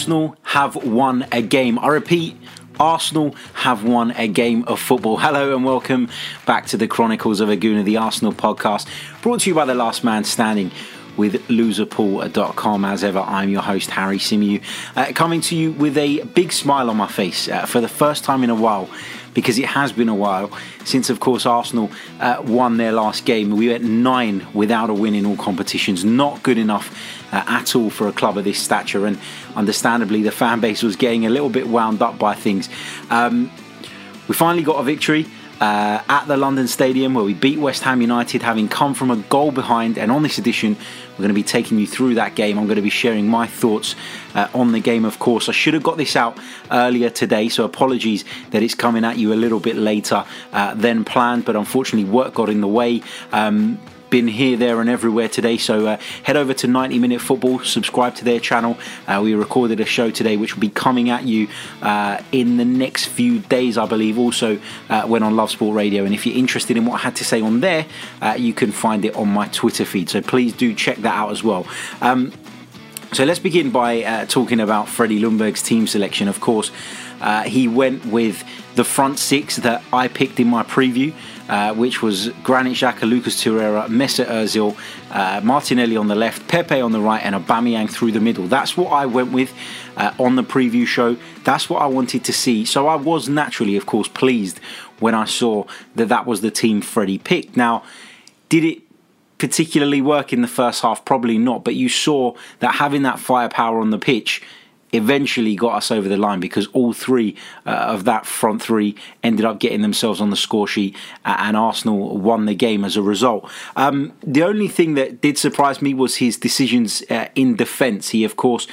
Arsenal have won a game. I repeat, Arsenal have won a game of football. Hello and welcome back to the Chronicles of a Gooner, the Arsenal podcast, brought to you by the last man standing with loserpool.com. As ever, I'm your host, Harry Symeou, uh, coming to you with a big smile on my face uh, for the first time in a while because it has been a while since, of course, Arsenal uh, won their last game. We went nine without a win in all competitions. Not good enough uh, at all for a club of this stature, and understandably, the fan base was getting a little bit wound up by things. Um, we finally got a victory. Uh, at the London Stadium, where we beat West Ham United, having come from a goal behind. And on this edition, we're going to be taking you through that game. I'm going to be sharing my thoughts uh, on the game, of course. I should have got this out earlier today, so apologies that it's coming at you a little bit later uh, than planned, but unfortunately, work got in the way. Um, been here, there, and everywhere today. So uh, head over to 90 Minute Football, subscribe to their channel. Uh, we recorded a show today which will be coming at you uh, in the next few days, I believe. Also uh, went on Love Sport Radio, and if you're interested in what I had to say on there, uh, you can find it on my Twitter feed. So please do check that out as well. Um, so let's begin by uh, talking about Freddie Ljungberg's team selection. Of course, he went with the front six that I picked in my preview, uh, which was Granit Xhaka, Lucas Torreira, Mesut Ozil, uh, Martinelli on the left, Pepe on the right, and Aubameyang through the middle. That's what I went with uh, on the preview show. That's what I wanted to see. So I was naturally, of course, pleased when I saw that that was the team Freddie picked. Now, did it particularly work in the first half? Probably not, but you saw that having that firepower on the pitch eventually got us over the line because all three uh, of that front three ended up getting themselves on the score sheet uh, and Arsenal won the game as a result. Um, the only thing that did surprise me was his decisions uh, in defence. He, of course,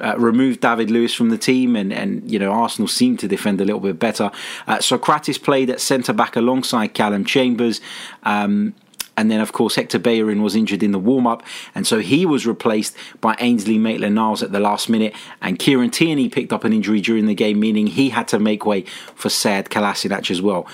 uh, removed David Luiz from the team and, and, you know, Arsenal seemed to defend a little bit better. Uh, Sokratis played at centre back alongside Callum Chambers. Um, and then, of course, Hector Bellerin was injured in the warm up, and so he was replaced by Ainsley Maitland Niles at the last minute. And Kieran Tierney picked up an injury during the game, meaning he had to make way for Sead Kolasinac as well.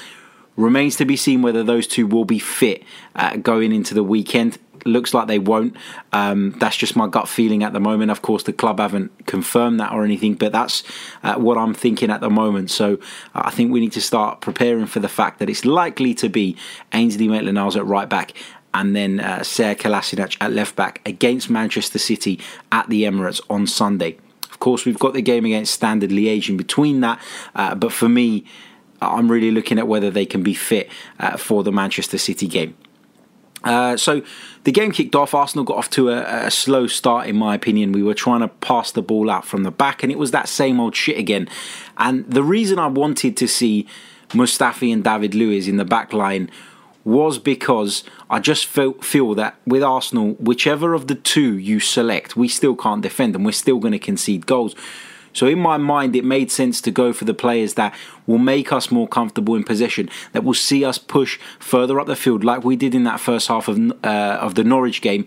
Remains to be seen whether those two will be fit uh, going into the weekend. Looks like they won't. Um, that's just my gut feeling at the moment. Of course, the club haven't confirmed that or anything, but that's uh, what I'm thinking at the moment. So uh, I think we need to start preparing for the fact that it's likely to be Ainsley Maitland-Niles at right back and then uh, Kolasinac at left back against Manchester City at the Emirates on Sunday. Of course, we've got the game against Standard Liège in between that, uh, but for me, I'm really looking at whether they can be fit uh, for the Manchester City game. Uh, so the game kicked off. Arsenal got off to a, a, slow start, in my opinion. We were trying to pass the ball out from the back, and it was that same old shit again. And the reason I wanted to see Mustafi and David Luiz in the back line was because I just felt, feel that with Arsenal, whichever of the two you select, we still can't defend them. We're still going to concede goals. So in my mind, it made sense to go for the players that will make us more comfortable in possession, that will see us push further up the field, like we did in that first half of uh, of the Norwich game,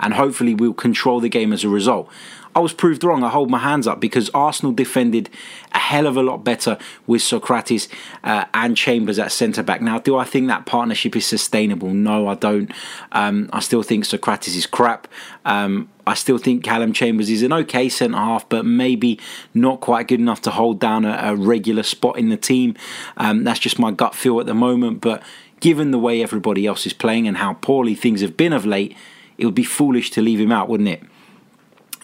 and hopefully we'll control the game as a result. I was proved wrong. I hold my hands up because Arsenal defended a hell of a lot better with Sokratis uh, and Chambers at centre back. Now, do I think that partnership is sustainable? No, I don't. Um, I still think Sokratis is crap. Um, I still think Callum Chambers is an okay centre half, but maybe not quite good enough to hold down a, a regular spot in the team. Um, that's just my gut feel at the moment. But given the way everybody else is playing and how poorly things have been of late, it would be foolish to leave him out, wouldn't it?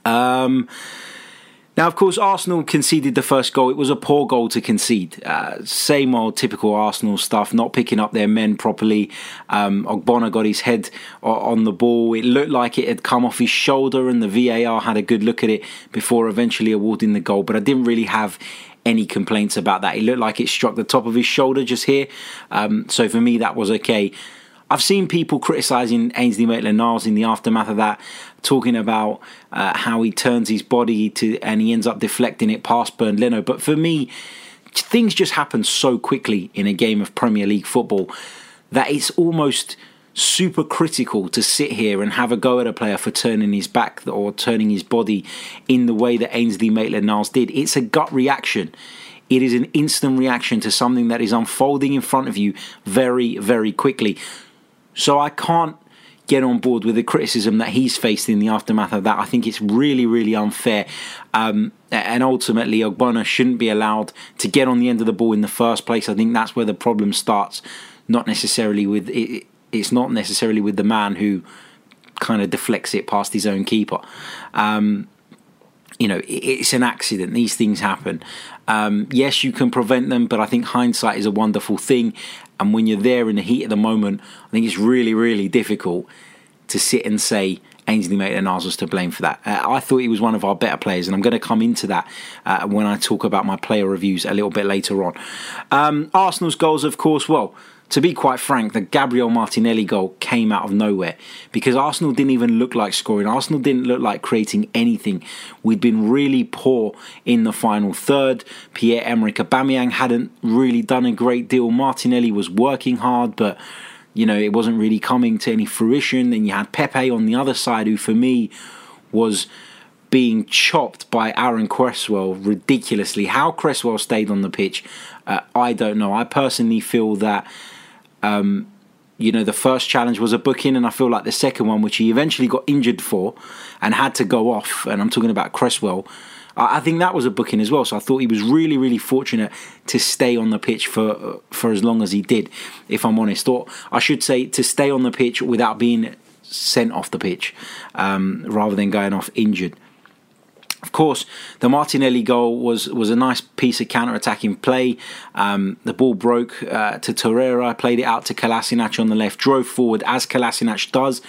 Um, now, of course, Arsenal conceded the first goal. It was a poor goal to concede. Uh, same old typical Arsenal stuff, not picking up their men properly. Um, Ogbonna got his head on the ball. It looked like it had come off his shoulder, and the VAR had a good look at it before eventually awarding the goal. But I didn't really have any complaints about that. It looked like it struck the top of his shoulder just here. Um, so for me, that was okay. I've seen people criticising Ainsley Maitland-Niles in the aftermath of that, talking about uh, how he turns his body to and he ends up deflecting it past Bernd Leno. But for me, things just happen so quickly in a game of Premier League football that it's almost super critical to sit here and have a go at a player for turning his back or turning his body in the way that Ainsley Maitland-Niles did. It's a gut reaction. It is an instant reaction to something that is unfolding in front of you very, very quickly. So I can't get on board with the criticism that he's faced in the aftermath of that. I think it's really, really unfair. Um, and ultimately, Ogbonna shouldn't be allowed to get on the end of the ball in the first place. I think that's where the problem starts, not necessarily with it, it's not necessarily with the man who kind of deflects it past his own keeper. Um, you know, it's an accident. These things happen. Um, yes, you can prevent them, but I think hindsight is a wonderful thing. And when you're there in the heat of the moment, I think it's really, really difficult to sit and say Ainsley Maitland-Niles was to blame for that. Uh, I thought he was one of our better players, and I'm going to come into that uh, when I talk about my player reviews a little bit later on. Um, Arsenal's goals, of course, well, to be quite frank, the Gabriel Martinelli goal came out of nowhere because Arsenal didn't even look like scoring. Arsenal didn't look like creating anything. We'd been really poor in the final third. Pierre Emerick Aubameyang hadn't really done a great deal. Martinelli was working hard, but you know it wasn't really coming to any fruition. Then you had Pepe on the other side, who for me was being chopped by Aaron Cresswell ridiculously. How Cresswell stayed on the pitch, uh, I don't know. I personally feel that um, you know, the first challenge was a booking, and I feel like the second one, which he eventually got injured for and had to go off, and I'm talking about Cresswell. I think that was a booking as well. So I thought he was really, really fortunate to stay on the pitch for for as long as he did. If I'm honest, or I should say to stay on the pitch without being sent off the pitch, um, rather than going off injured. Of course, the Martinelli goal was was a nice piece of counter-attacking play. Um, the ball broke uh, to Torreira, played it out to Kolasinac on the left, drove forward as Kolasinac does.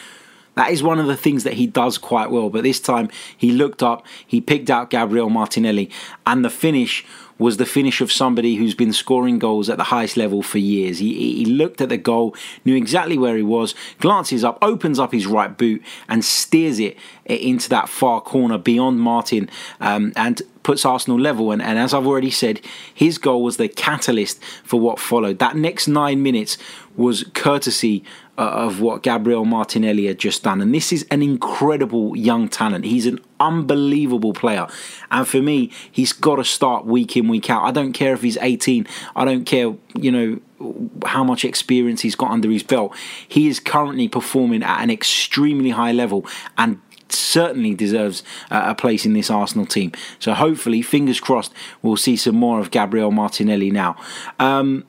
That is one of the things that he does quite well. But this time he looked up, he picked out Gabriel Martinelli, and the finish was the finish of somebody who's been scoring goals at the highest level for years. He, he looked at the goal, knew exactly where he was, glances up, opens up his right boot, and steers it into that far corner beyond Martin um, and puts Arsenal level. And, and as I've already said, his goal was the catalyst for what followed. That next nine minutes was courtesy uh, of what Gabriel Martinelli had just done. And this is an incredible young talent. He's an unbelievable player. And for me, he's got to start week in, week out. I don't care if he's 18, I don't care, you know, how much experience he's got under his belt. He is currently performing at an extremely high level and certainly deserves a place in this Arsenal team. So hopefully, fingers crossed, we'll see some more of Gabriel Martinelli now. Um,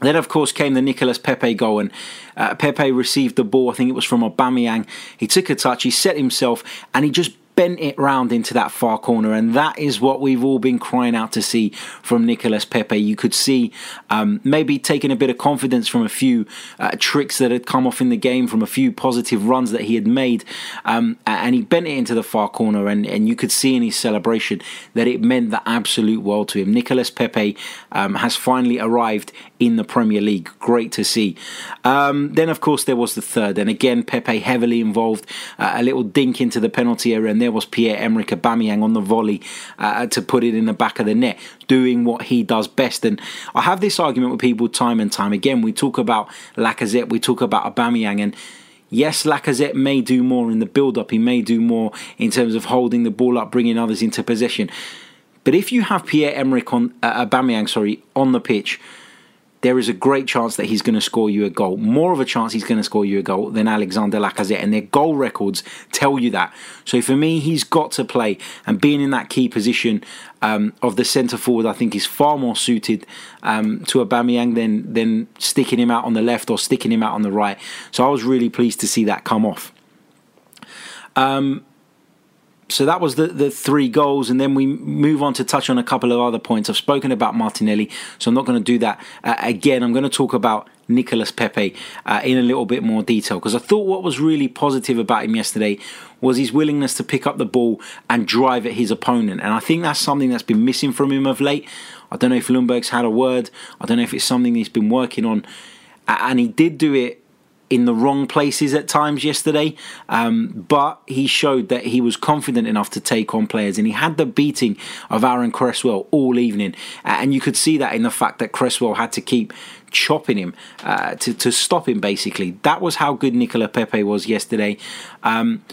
then, of course, came the Nicolas Pepe goal, and uh, Pepe received the ball. I think it was from Aubameyang. He took a touch, he set himself, and he just bent it round into that far corner, and that is what we've all been crying out to see from Nicolas Pepe. You could see um, maybe taking a bit of confidence from a few uh, tricks that had come off in the game, from a few positive runs that he had made, um, and he bent it into the far corner, and, and you could see in his celebration that it meant the absolute world to him. Nicolas Pepe um, has finally arrived in the Premier League. Great to see. Um, then, of course, there was the third, and again, Pepe heavily involved, uh, a little dink into the penalty area, and there was Pierre Emerick Aubameyang on the volley uh, to put it in the back of the net, doing what he does best. And I have this argument with people time and time again. We talk about Lacazette, we talk about Aubameyang, and Yes, Lacazette may do more in the build up. He may do more in terms of holding the ball up, bringing others into possession. But if you have Pierre Emerick on uh, Aubameyang, sorry, on the pitch, there is a great chance that he's going to score you a goal. More of a chance he's going to score you a goal than Alexander Lacazette, and their goal records tell you that. So for me, he's got to play, and being in that key position um, of the centre forward, I think is far more suited um, to Aubameyang than than sticking him out on the left or sticking him out on the right. So I was really pleased to see that come off. Um, so that was the, the three goals, and then we move on to touch on a couple of other points. I've spoken about Martinelli, so I'm not going to do that uh, again. I'm going to talk about Nicolas Pepe uh, in a little bit more detail because I thought what was really positive about him yesterday was his willingness to pick up the ball and drive at his opponent, and I think that's something that's been missing from him of late. I don't know if Ljungberg's had a word. I don't know if it's something he's been working on, and he did do it in the wrong places at times yesterday, um, but he showed that he was confident enough to take on players, and he had the beating of Aaron Cresswell all evening, and you could see that in the fact that Cresswell had to keep chopping him uh, to to stop him. Basically, that was how good Nicola Pepe was yesterday. Um,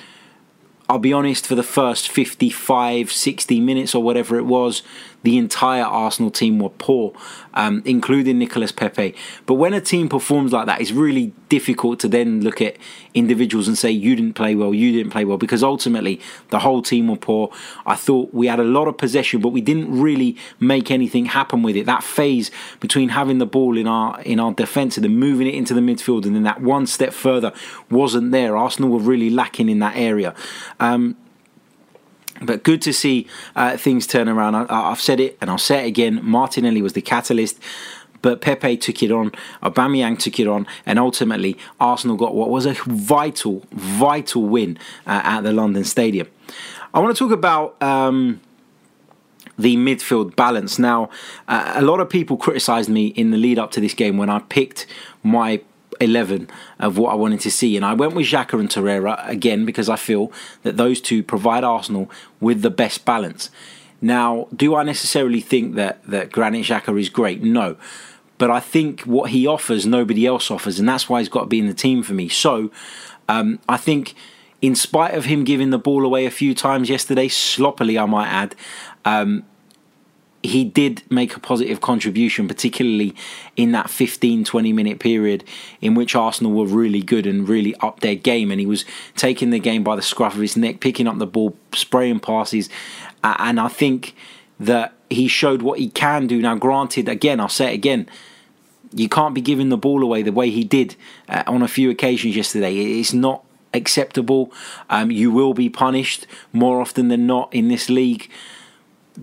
I'll be honest, for the first 55, 60 minutes or whatever it was, the entire Arsenal team were poor, um, including Nicolas Pepe. But when a team performs like that, it's really difficult to then look at individuals and say you didn't play well, you didn't play well, because ultimately the whole team were poor. I thought we had a lot of possession, but we didn't really make anything happen with it. That phase between having the ball in our in our defence and then moving it into the midfield, and then that one step further wasn't there. Arsenal were really lacking in that area. Um, but good to see uh, things turn around. I, have said it and I'll say it again. Martinelli was the catalyst but Pepe took it on, Aubameyang took it on, and ultimately Arsenal got what was a vital, vital win uh, at the London Stadium. I want to talk about um, the midfield balance. Now, uh, a lot of people criticised me in the lead up to this game when I picked my 11 of what I wanted to see. And I went with Xhaka and Torreira again because I feel that those two provide Arsenal with the best balance. Now, do I necessarily think that, that Granit Xhaka is great? No. But I think what he offers, nobody else offers, and that's why he's got to be in the team for me. So um, I think, in spite of him giving the ball away a few times yesterday, sloppily, I might add, um, he did make a positive contribution, particularly in that 15 20 minute period in which Arsenal were really good and really up their game. And he was taking the game by the scruff of his neck, picking up the ball, spraying passes. and I think that he showed what he can do. Now, granted, again, I'll say it again. You can't be giving the ball away the way he did uh, on a few occasions yesterday. It's not acceptable. Um, you will be punished more often than not in this league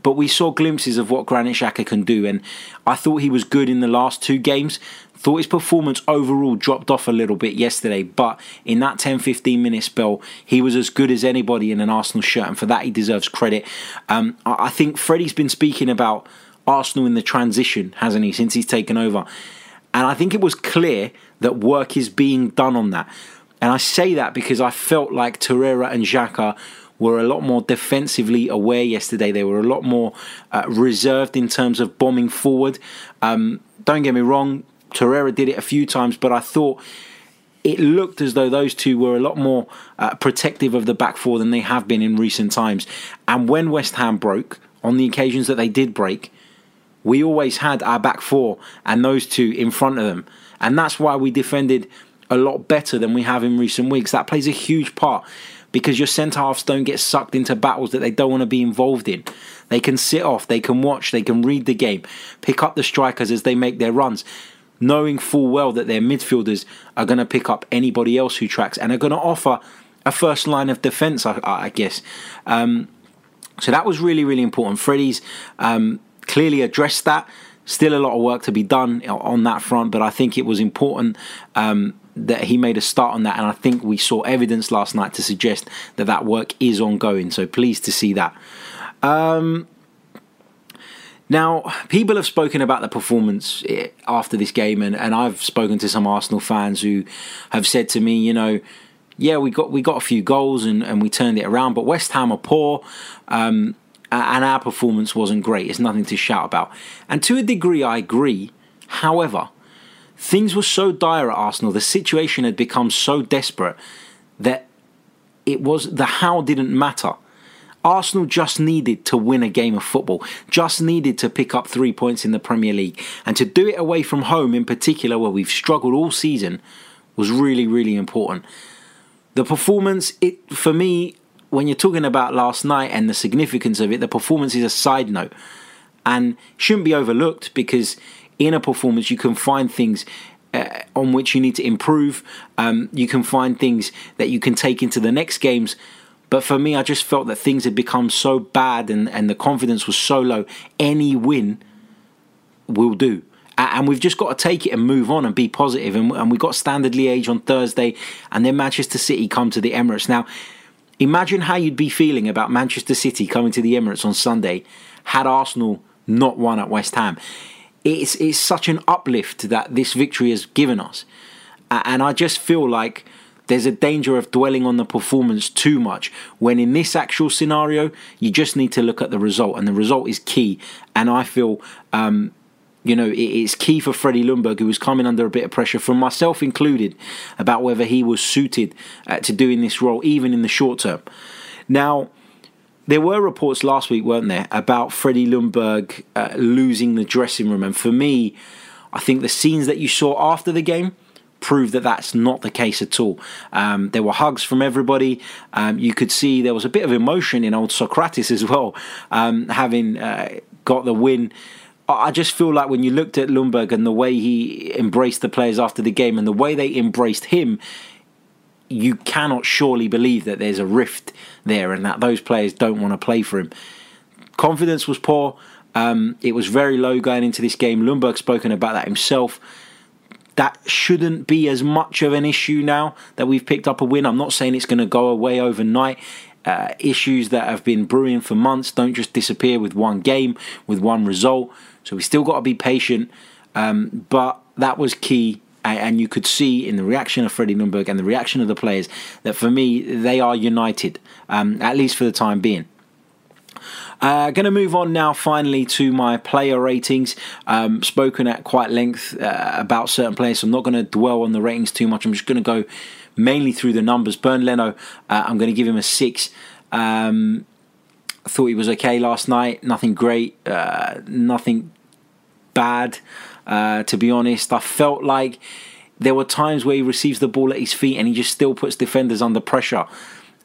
but we saw glimpses of what Granit Xhaka can do, and I thought he was good in the last two games. Thought his performance overall dropped off a little bit yesterday, but in that 10 15 minute spell, he was as good as anybody in an Arsenal shirt, and for that, he deserves credit. Um, I think Freddie's been speaking about Arsenal in the transition, hasn't he, since he's taken over? And I think it was clear that work is being done on that. And I say that because I felt like Torreira and Xhaka were a lot more defensively aware yesterday. They were a lot more uh, reserved in terms of bombing forward. Um, don't get me wrong, Torreira did it a few times, but I thought it looked as though those two were a lot more uh, protective of the back four than they have been in recent times. And when West Ham broke, on the occasions that they did break, we always had our back four and those two in front of them. And that's why we defended a lot better than we have in recent weeks. That plays a huge part because your centre halves don't get sucked into battles that they don't want to be involved in. They can sit off, they can watch, they can read the game, pick up the strikers as they make their runs, knowing full well that their midfielders are going to pick up anybody else who tracks and are going to offer a first line of defence, I, I, guess. Um, so that was really, really important. Freddie's um, clearly addressed that. Still a lot of work to be done on that front, but I think it was important um, that he made a start on that, and I think we saw evidence last night to suggest that that work is ongoing. So pleased to see that. Um, now, people have spoken about the performance eh, after this game, and, and I've spoken to some Arsenal fans who have said to me, you know, yeah, we got we got a few goals and, and we turned it around, but West Ham are poor, um, and our performance wasn't great. It's nothing to shout about. And to a degree, I agree. However, Things were so dire at Arsenal, the situation had become so desperate that it was the how didn't matter. Arsenal just needed to win a game of football, just needed to pick up three points in the Premier League. And to do it away from home, in particular, where we've struggled all season, was really, really important. The performance, it for me, when you're talking about last night and the significance of it, the performance is a side note and shouldn't be overlooked because in a performance, you can find things uh, on which you need to improve. Um, you can find things that you can take into the next games. But for me, I just felt that things had become so bad and, and the confidence was so low. Any win will do. And we've just got to take it and move on and be positive. And, and we've got Standard Liège on Thursday, and then Manchester City come to the Emirates. Now, imagine how you'd be feeling about Manchester City coming to the Emirates on Sunday had Arsenal not won at West Ham it's, it's such an uplift that this victory has given us. And I just feel like there's a danger of dwelling on the performance too much when in this actual scenario you just need to look at the result and the result is key and i feel um, you know it's key for freddie ljungberg who was coming under a bit of pressure from myself included about whether he was suited uh, to doing this role even in the short term now there were reports last week, weren't there, about Freddie Ljungberg uh, losing the dressing room. And for me, I think the scenes that you saw after the game proved that that's not the case at all. Um, there were hugs from everybody. Um, you could see there was a bit of emotion in old Sokratis as well, um, having uh, got the win. I just feel like when you looked at Ljungberg and the way he embraced the players after the game and the way they embraced him, you cannot surely believe that there's a rift there and that those players don't want to play for him. Confidence was poor. Um, it was very low going into this game. Ljungberg spoken about that himself. That shouldn't be as much of an issue now that we've picked up a win. I'm not saying it's going to go away overnight. Uh, issues that have been brewing for months don't just disappear with one game, with one result. So we still got to be patient. Um, but that was key and you could see in the reaction of Freddie Ljungberg and the reaction of the players that for me they are united, um, at least for the time being. Uh, going to move on now, finally, to my player ratings. Um, spoken at quite length uh, about certain players, so I'm not going to dwell on the ratings too much. I'm just going to go mainly through the numbers. Bernd Leno, uh, I'm going to give him a six. Um, thought he was okay last night. Nothing great, uh, nothing bad. Uh, to be honest, I felt like there were times where he receives the ball at his feet and he just still puts defenders under pressure.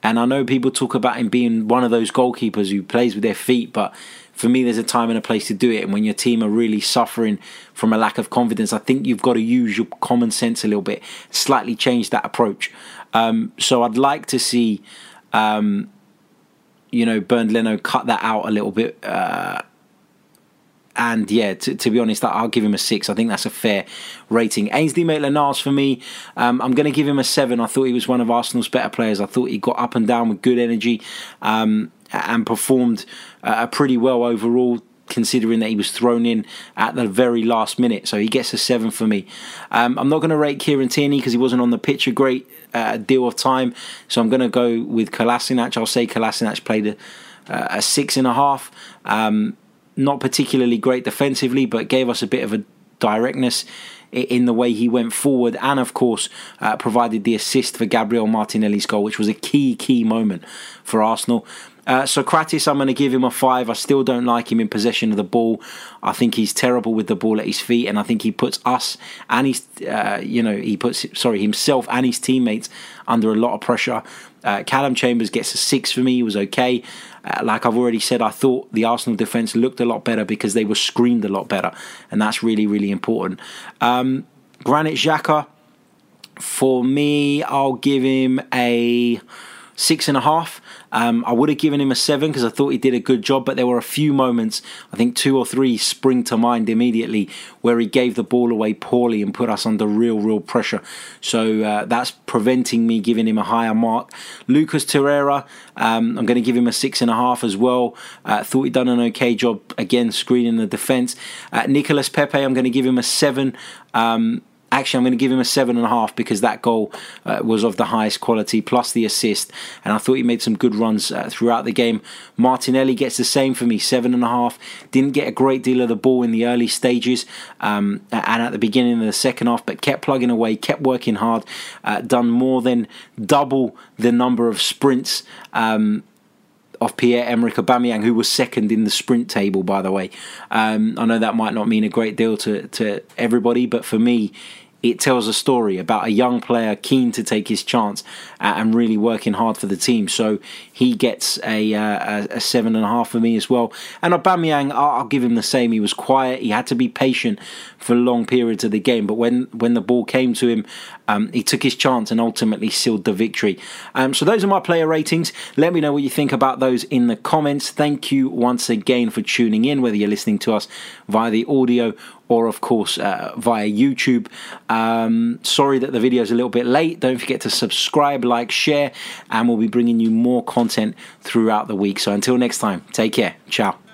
And I know people talk about him being one of those goalkeepers who plays with their feet, but for me, there's a time and a place to do it. And when your team are really suffering from a lack of confidence, I think you've got to use your common sense a little bit, slightly change that approach. Um, so I'd like to see, um, you know, Bernd Leno cut that out a little bit. Uh, and yeah, to, to, be honest, I'll give him a six. I think that's a fair rating. Ainsley Maitland-Niles for me, um, I'm going to give him a seven. I thought he was one of Arsenal's better players. I thought he got up and down with good energy um, and performed uh, pretty well overall. Considering that he was thrown in at the very last minute, so he gets a seven for me. Um, I'm not going to rate Kieran Tierney because he wasn't on the pitch a great uh, deal of time, so I'm going to go with Kolasinac. I'll say Kolasinac played a, a six and a half. Um, not particularly great defensively, but gave us a bit of a directness in the way he went forward, and of course uh, provided the assist for Gabriel Martinelli's goal, which was a key key moment for Arsenal. Uh, Sokratis, I'm going to give him a five. I still don't like him in possession of the ball. I think he's terrible with the ball at his feet, and I think he puts us and his, uh, you know, he puts sorry himself and his teammates under a lot of pressure. Uh, Callum Chambers gets a six for me. He was okay. Uh, like I've already said, I thought the Arsenal defence looked a lot better because they were screened a lot better, and that's really really important. Um, Granit Xhaka, for me, I'll give him a six and a half. Um, I would have given him a seven because I thought he did a good job, but there were a few moments, I think two or three spring to mind immediately, where he gave the ball away poorly and put us under real, real pressure. So uh, that's preventing me giving him a higher mark. Lucas Torreira, um, I'm going to give him a six and a half as well. Uh, thought he'd done an okay job again screening the defence. Uh, Nicolas Pepe, I'm going to give him a seven. Um, Actually, I'm going to give him a seven and a half because that goal uh, was of the highest quality, plus the assist. And I thought he made some good runs uh, throughout the game. Martinelli gets the same for me, seven and a half. Didn't get a great deal of the ball in the early stages um, and at the beginning of the second half, but kept plugging away, kept working hard, uh, done more than double the number of sprints. Um, of Pierre Emerick Aubameyang, who was second in the sprint table, by the way. Um, I know that might not mean a great deal to, to everybody, but for me, it tells a story about a young player keen to take his chance and really working hard for the team. So he gets a, uh, a seven and a half for me as well. And Aubameyang, I'll give him the same. He was quiet. He had to be patient for long periods of the game. But when when the ball came to him, um, he took his chance and ultimately sealed the victory. Um, so those are my player ratings. Let me know what you think about those in the comments. Thank you once again for tuning in, whether you're listening to us via the audio or of course uh, via YouTube. Um, sorry that the video is a little bit late. Don't forget to subscribe, like, share, and we'll be bringing you more content throughout the week. So until next time, take care. Ciao.